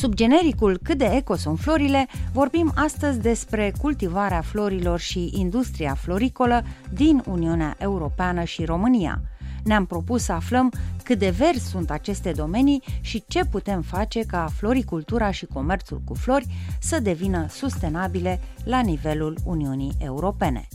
Sub genericul cât de eco sunt florile, vorbim astăzi despre cultivarea florilor și industria floricolă din Uniunea Europeană și România. Ne-am propus să aflăm cât de verzi sunt aceste domenii și ce putem face ca floricultura și comerțul cu flori să devină sustenabile la nivelul Uniunii Europene.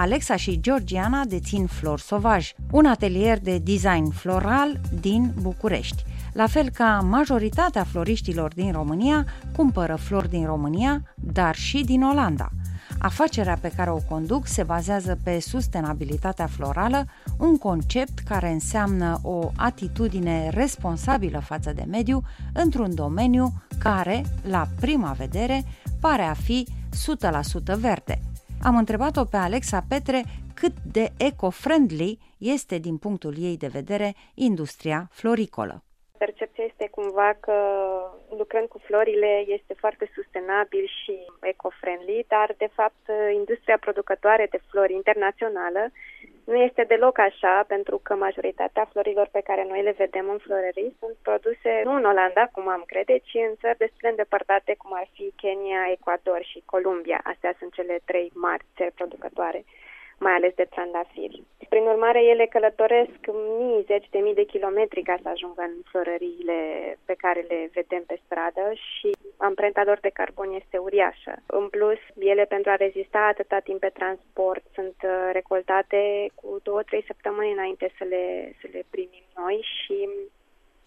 Alexa și Georgiana dețin Flor Sovaj, un atelier de design floral din București. La fel ca majoritatea floriștilor din România, cumpără flori din România, dar și din Olanda. Afacerea pe care o conduc se bazează pe sustenabilitatea florală, un concept care înseamnă o atitudine responsabilă față de mediu într-un domeniu care, la prima vedere, pare a fi 100% verde – am întrebat-o pe Alexa Petre cât de eco-friendly este, din punctul ei de vedere, industria floricolă. Percepția este cumva că lucrând cu florile este foarte sustenabil și eco-friendly, dar de fapt industria producătoare de flori internațională nu este deloc așa, pentru că majoritatea florilor pe care noi le vedem în florării sunt produse nu în Olanda, cum am crede, ci în țări destul de îndepărtate, cum ar fi Kenya, Ecuador și Columbia. Astea sunt cele trei mari țări producătoare mai ales de trandafiri. Prin urmare, ele călătoresc mii, zeci de mii de kilometri ca să ajungă în florăriile pe care le vedem pe stradă și amprenta lor de carbon este uriașă. În plus, ele pentru a rezista atâta timp pe transport sunt uh, recoltate cu două-trei săptămâni înainte să le, să le primim noi și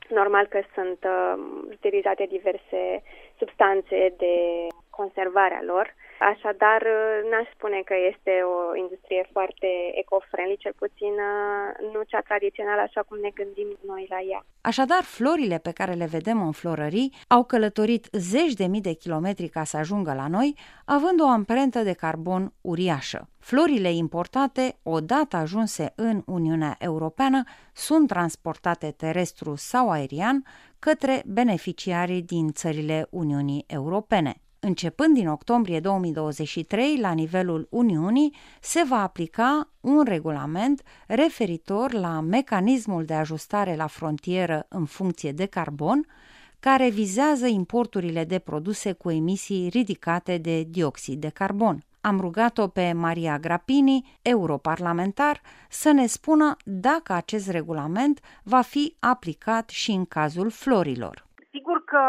normal că sunt uh, utilizate diverse substanțe de conservare a lor Așadar, n-aș spune că este o industrie foarte eco-friendly, cel puțin uh, nu cea tradițională așa cum ne gândim noi la ea. Așadar, florile pe care le vedem în florării au călătorit zeci de mii de kilometri ca să ajungă la noi, având o amprentă de carbon uriașă. Florile importate, odată ajunse în Uniunea Europeană, sunt transportate terestru sau aerian către beneficiarii din țările Uniunii Europene. Începând din octombrie 2023, la nivelul Uniunii, se va aplica un regulament referitor la mecanismul de ajustare la frontieră în funcție de carbon, care vizează importurile de produse cu emisii ridicate de dioxid de carbon. Am rugat-o pe Maria Grapini, europarlamentar, să ne spună dacă acest regulament va fi aplicat și în cazul florilor. Sigur că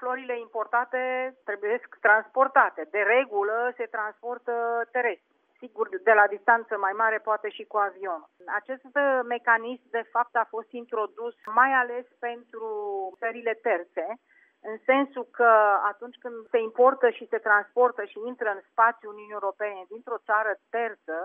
florile importate trebuie transportate. De regulă se transportă terestru. Sigur, de la distanță mai mare poate și cu avion. Acest mecanism, de fapt, a fost introdus mai ales pentru țările terțe, în sensul că atunci când se importă și se transportă și intră în spațiul Uniunii Europene dintr-o țară terță,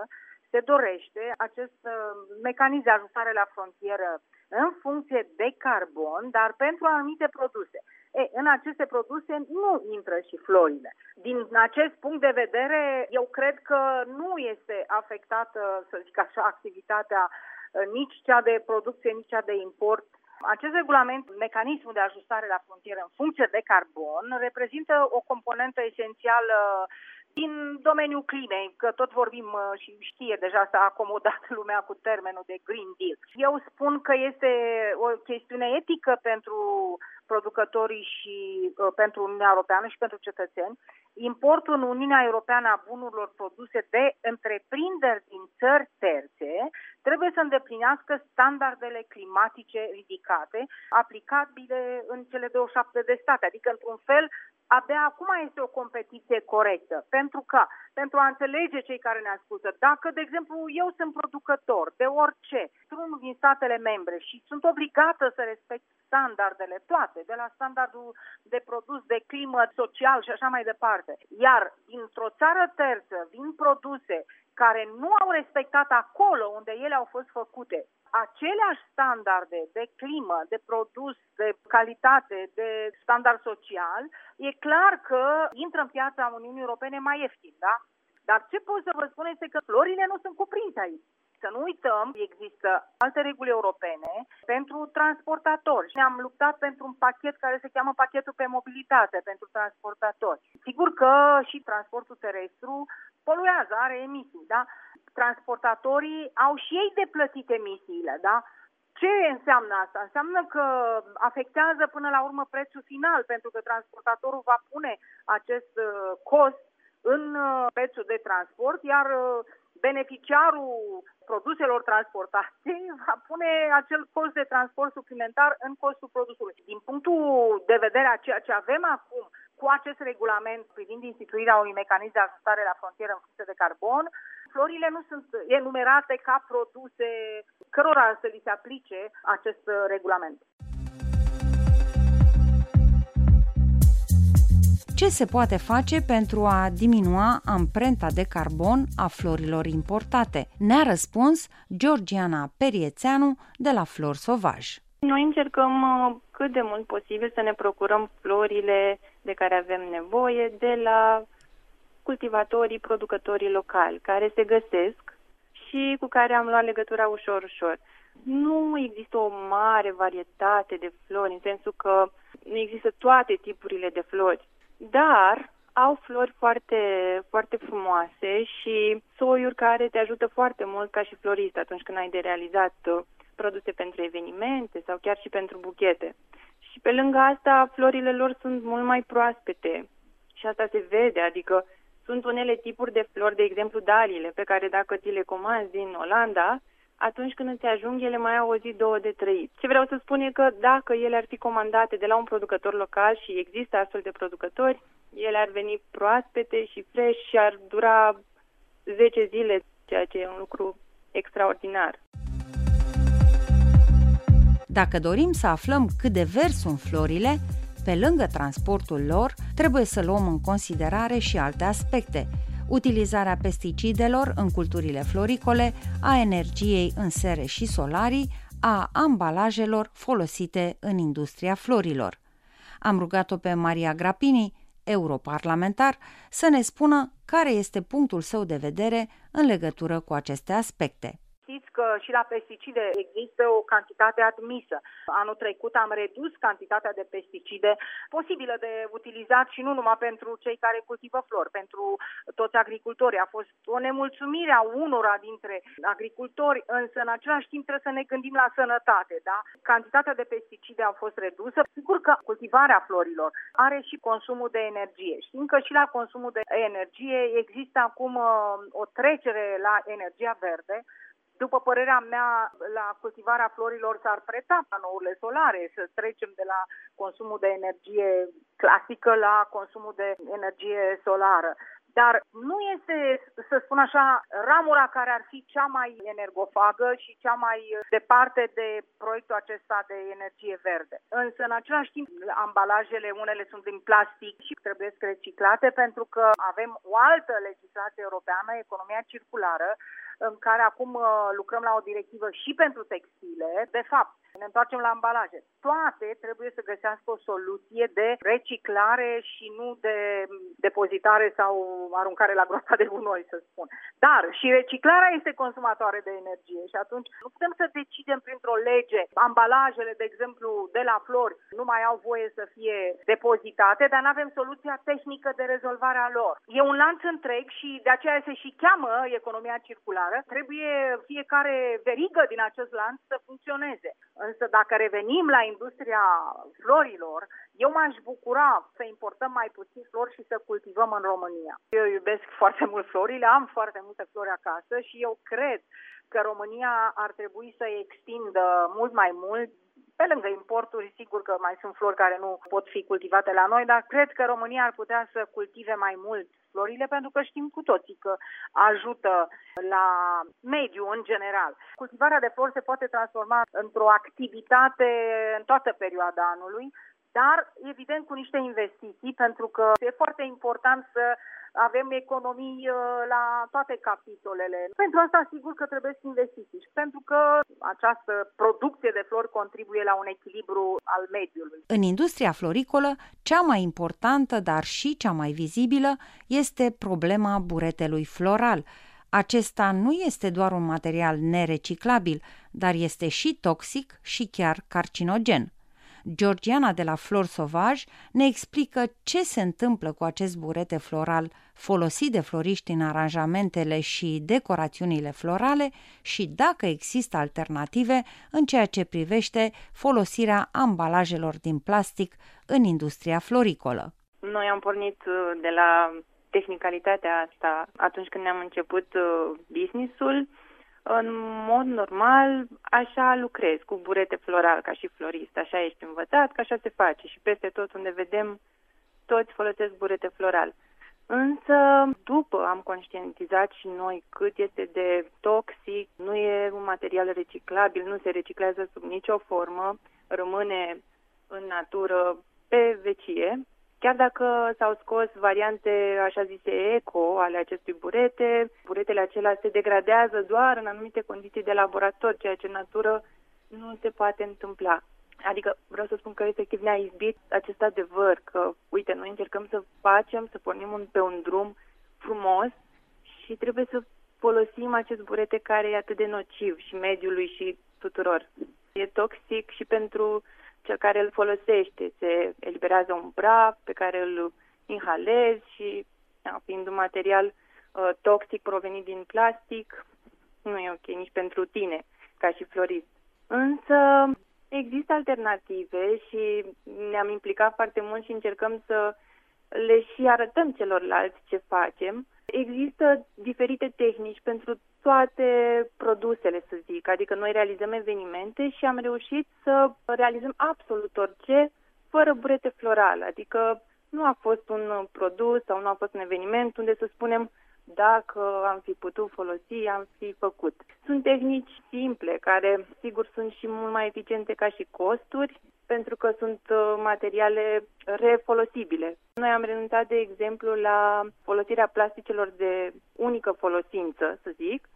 se dorește acest uh, mecanism de ajustare la frontieră în funcție de carbon, dar pentru anumite produse. E, în aceste produse nu intră și florile. Din acest punct de vedere, eu cred că nu este afectată, să zic așa, activitatea uh, nici cea de producție, nici cea de import acest regulament, mecanismul de ajustare la frontieră în funcție de carbon, reprezintă o componentă esențială din domeniul climei, că tot vorbim uh, și știe deja s-a acomodat lumea cu termenul de Green Deal. Eu spun că este o chestiune etică pentru producătorii și uh, pentru Uniunea Europeană și pentru cetățeni. Importul în Uniunea Europeană a bunurilor produse de întreprinderi din țări terțe trebuie să îndeplinească standardele climatice ridicate, aplicabile în cele 27 de state. Adică, într-un fel, abia acum este o competiție corectă. Pentru că, pentru a înțelege cei care ne ascultă, dacă, de exemplu, eu sunt producător de orice, într-unul din statele membre și sunt obligată să respect standardele toate, de la standardul de produs, de climă, social și așa mai departe, iar dintr-o țară terță vin produse care nu au respectat acolo unde ele au fost făcute aceleași standarde de climă, de produs, de calitate, de standard social, e clar că intră în piața Uniunii Europene mai ieftin, da? Dar ce pot să vă spun este că florile nu sunt cuprinse aici. Să nu uităm, există alte reguli europene pentru transportatori. Ne-am luptat pentru un pachet care se cheamă pachetul pe mobilitate pentru transportatori. Sigur că și transportul terestru poluează, are emisii, da? transportatorii au și ei de plătit emisiile, da? Ce înseamnă asta? Înseamnă că afectează până la urmă prețul final, pentru că transportatorul va pune acest uh, cost în uh, prețul de transport, iar uh, beneficiarul produselor transportate va pune acel cost de transport suplimentar în costul produsului. Din punctul de vedere a ceea ce avem acum cu acest regulament privind instituirea unui mecanism de ajustare la frontieră în funcție de carbon, florile nu sunt enumerate ca produse cărora să li se aplice acest regulament. Ce se poate face pentru a diminua amprenta de carbon a florilor importate? Ne-a răspuns Georgiana Periețeanu de la Flor Sovaj. Noi încercăm uh, cât de mult posibil să ne procurăm florile de care avem nevoie de la cultivatorii, producătorii locali, care se găsesc și cu care am luat legătura ușor, ușor. Nu există o mare varietate de flori, în sensul că nu există toate tipurile de flori dar au flori foarte, foarte frumoase și soiuri care te ajută foarte mult ca și florist atunci când ai de realizat uh, produse pentru evenimente sau chiar și pentru buchete. Și pe lângă asta, florile lor sunt mult mai proaspete și asta se vede, adică sunt unele tipuri de flori, de exemplu dalile, pe care dacă ți le comanzi din Olanda, atunci când îți ajung, ele mai au o zi, două de trăit. Ce vreau să spun e că dacă ele ar fi comandate de la un producător local și există astfel de producători, ele ar veni proaspete și fresh și ar dura 10 zile, ceea ce e un lucru extraordinar. Dacă dorim să aflăm cât de vers sunt florile, pe lângă transportul lor, trebuie să luăm în considerare și alte aspecte – utilizarea pesticidelor în culturile floricole, a energiei în sere și solarii, a ambalajelor folosite în industria florilor. Am rugat-o pe Maria Grapini, europarlamentar, să ne spună care este punctul său de vedere în legătură cu aceste aspecte știți că și la pesticide există o cantitate admisă. Anul trecut am redus cantitatea de pesticide posibilă de utilizat și nu numai pentru cei care cultivă flori, pentru toți agricultorii. A fost o nemulțumire a unora dintre agricultori, însă în același timp trebuie să ne gândim la sănătate. Da? Cantitatea de pesticide a fost redusă. Sigur că cultivarea florilor are și consumul de energie. Știm că și la consumul de energie există acum uh, o trecere la energia verde, după părerea mea, la cultivarea florilor s-ar preta panourile solare, să trecem de la consumul de energie clasică la consumul de energie solară. Dar nu este, să spun așa, ramura care ar fi cea mai energofagă și cea mai departe de proiectul acesta de energie verde. Însă, în același timp, ambalajele, unele sunt din plastic și trebuie reciclate pentru că avem o altă legislație europeană, economia circulară, în care acum uh, lucrăm la o directivă și pentru textile. De fapt, ne întoarcem la ambalaje. Toate trebuie să găsească o soluție de reciclare și nu de depozitare sau aruncare la groapa de gunoi, să spun. Dar și reciclarea este consumatoare de energie și atunci nu putem să decidem printr-o lege ambalajele, de exemplu, de la flori nu mai au voie să fie depozitate, dar nu avem soluția tehnică de rezolvare a lor. E un lanț întreg și de aceea se și cheamă economia circulară. Trebuie fiecare verigă din acest lanț să funcționeze. Însă dacă revenim la industria florilor, eu m-aș bucura să importăm mai puțin flori și să cultivăm în România. Eu iubesc foarte mult florile, am foarte multe flori acasă și eu cred că România ar trebui să extindă mult mai mult pe lângă importuri, sigur că mai sunt flori care nu pot fi cultivate la noi, dar cred că România ar putea să cultive mai mult florile pentru că știm cu toții că ajută la mediu în general. Cultivarea de flori se poate transforma într-o activitate în toată perioada anului, dar evident cu niște investiții, pentru că e foarte important să avem economii uh, la toate capitolele. Pentru asta, sigur că trebuie să investiții și pentru că această producție de flori contribuie la un echilibru al mediului. În industria floricolă, cea mai importantă, dar și cea mai vizibilă, este problema buretelui floral. Acesta nu este doar un material nereciclabil, dar este și toxic și chiar carcinogen. Georgiana de la Flor Sauvage ne explică ce se întâmplă cu acest burete floral folosit de floriști în aranjamentele și decorațiunile florale și dacă există alternative în ceea ce privește folosirea ambalajelor din plastic în industria floricolă. Noi am pornit uh, de la tehnicalitatea asta atunci când ne-am început uh, businessul în mod normal, așa lucrez, cu burete floral, ca și florist. Așa ești învățat, că așa se face. Și peste tot unde vedem, toți folosesc burete floral. Însă, după am conștientizat și noi cât este de toxic, nu e un material reciclabil, nu se reciclează sub nicio formă, rămâne în natură pe vecie, Chiar dacă s-au scos variante, așa zise, eco ale acestui burete, buretele acelea se degradează doar în anumite condiții de laborator, ceea ce în natură nu se poate întâmpla. Adică vreau să spun că efectiv ne-a izbit acest adevăr că, uite, noi încercăm să facem, să pornim un, pe un drum frumos și trebuie să folosim acest burete care e atât de nociv și mediului și tuturor. E toxic și pentru cel care îl folosește. Se eliberează un praf pe care îl inhalezi și, da, fiind un material uh, toxic provenit din plastic, nu e ok nici pentru tine, ca și florist. Însă există alternative și ne-am implicat foarte mult și încercăm să le și arătăm celorlalți ce facem. Există diferite tehnici pentru toate produsele, să zic. Adică noi realizăm evenimente și am reușit să realizăm absolut orice fără burete florale. Adică nu a fost un produs sau nu a fost un eveniment unde să spunem dacă am fi putut folosi, am fi făcut. Sunt tehnici simple, care sigur sunt și mult mai eficiente ca și costuri, pentru că sunt uh, materiale refolosibile. Noi am renunțat, de exemplu, la folosirea plasticelor de unică folosință, să zic,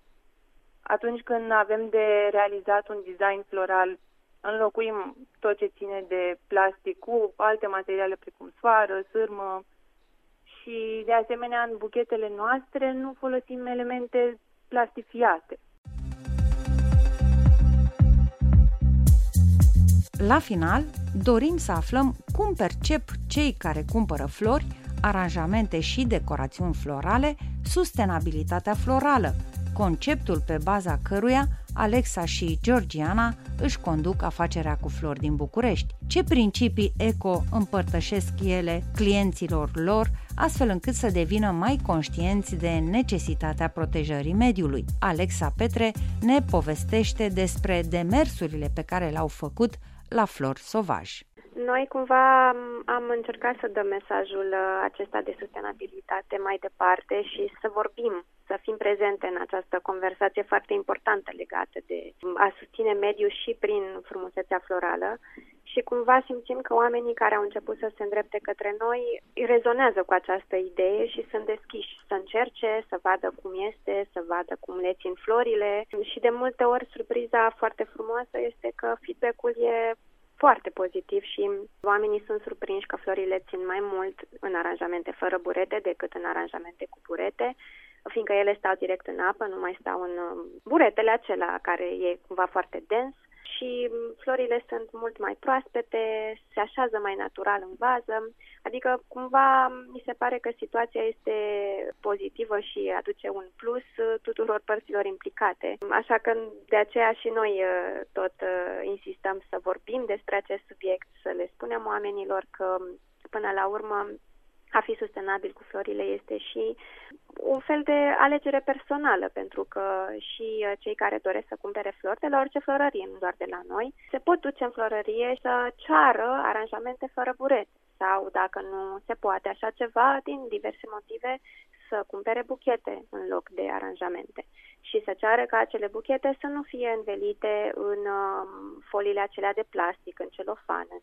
atunci când avem de realizat un design floral, înlocuim tot ce ține de plastic cu alte materiale precum soară, sârmă și, de asemenea, în buchetele noastre nu folosim elemente plastifiate. La final, dorim să aflăm cum percep cei care cumpără flori, aranjamente și decorațiuni florale sustenabilitatea florală, conceptul pe baza căruia Alexa și Georgiana își conduc afacerea cu flori din București. Ce principii eco împărtășesc ele clienților lor, astfel încât să devină mai conștienți de necesitatea protejării mediului. Alexa Petre ne povestește despre demersurile pe care le-au făcut la Flori Sovaj. Noi cumva am încercat să dăm mesajul uh, acesta de sustenabilitate mai departe și să vorbim, să fim prezente în această conversație foarte importantă legată de a susține mediul și prin frumusețea florală și cumva simțim că oamenii care au început să se îndrepte către noi rezonează cu această idee și sunt deschiși să încerce, să vadă cum este, să vadă cum le țin florile. Și de multe ori surpriza foarte frumoasă este că feedback-ul e foarte pozitiv și oamenii sunt surprinși că florile țin mai mult în aranjamente fără burete decât în aranjamente cu burete, fiindcă ele stau direct în apă, nu mai stau în um, buretele acela care e cumva foarte dens și florile sunt mult mai proaspete, se așează mai natural în vază, adică cumva mi se pare că situația este pozitivă și aduce un plus tuturor părților implicate. Așa că de aceea și noi uh, tot uh, insistăm să vorbim despre acest subiect, să le spunem oamenilor că până la urmă a fi sustenabil cu florile este și un fel de alegere personală, pentru că și uh, cei care doresc să cumpere flori de la orice florărie, nu doar de la noi, se pot duce în florărie să ceară aranjamente fără burete sau, dacă nu se poate așa ceva, din diverse motive, să cumpere buchete în loc de aranjamente și să ceară ca acele buchete să nu fie învelite în um, foliile acelea de plastic, în celofan, în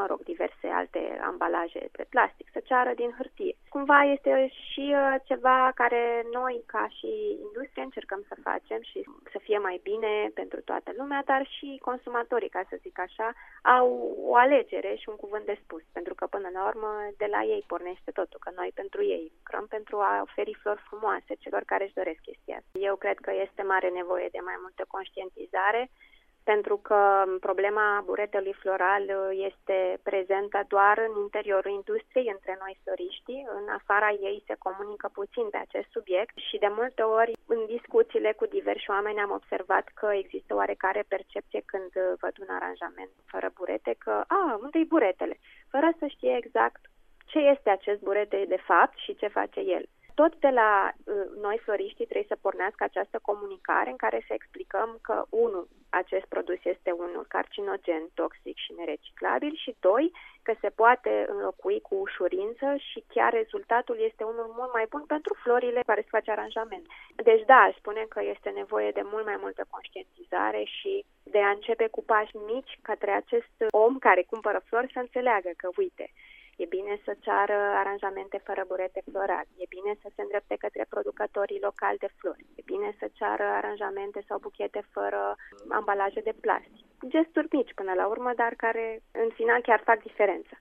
mă rog, diverse alte ambalaje de plastic, să ceară din hârtie. Cumva este și uh, ceva care noi, ca și industrie, încercăm să facem și să fie mai bine pentru toată lumea, dar și consumatorii, ca să zic așa, au o alegere și un cuvânt de spus, pentru că până la urmă de la ei pornește totul, că noi pentru ei lucrăm pentru a oferi flori frumoase celor care își doresc chestia. Eu cred că este mare nevoie de mai multă conștientizare pentru că problema buretelui floral este prezentă doar în interiorul industriei, între noi floriștii. În afara ei se comunică puțin pe acest subiect și de multe ori în discuțiile cu diversi oameni am observat că există oarecare percepție când văd un aranjament fără burete că, a, unde-i buretele? Fără să știe exact ce este acest burete de fapt și ce face el tot de la uh, noi floriștii trebuie să pornească această comunicare în care să explicăm că, unu, acest produs este unul carcinogen, toxic și nereciclabil și, doi, că se poate înlocui cu ușurință și chiar rezultatul este unul mult mai bun pentru florile care se face aranjament. Deci, da, aș spune că este nevoie de mult mai multă conștientizare și de a începe cu pași mici către acest om care cumpără flori să înțeleagă că, uite, E bine să ceară aranjamente fără burete florali. E bine să se îndrepte către producătorii locali de flori. E bine să ceară aranjamente sau buchete fără ambalaje de plastic. Gesturi mici până la urmă, dar care în final chiar fac diferența.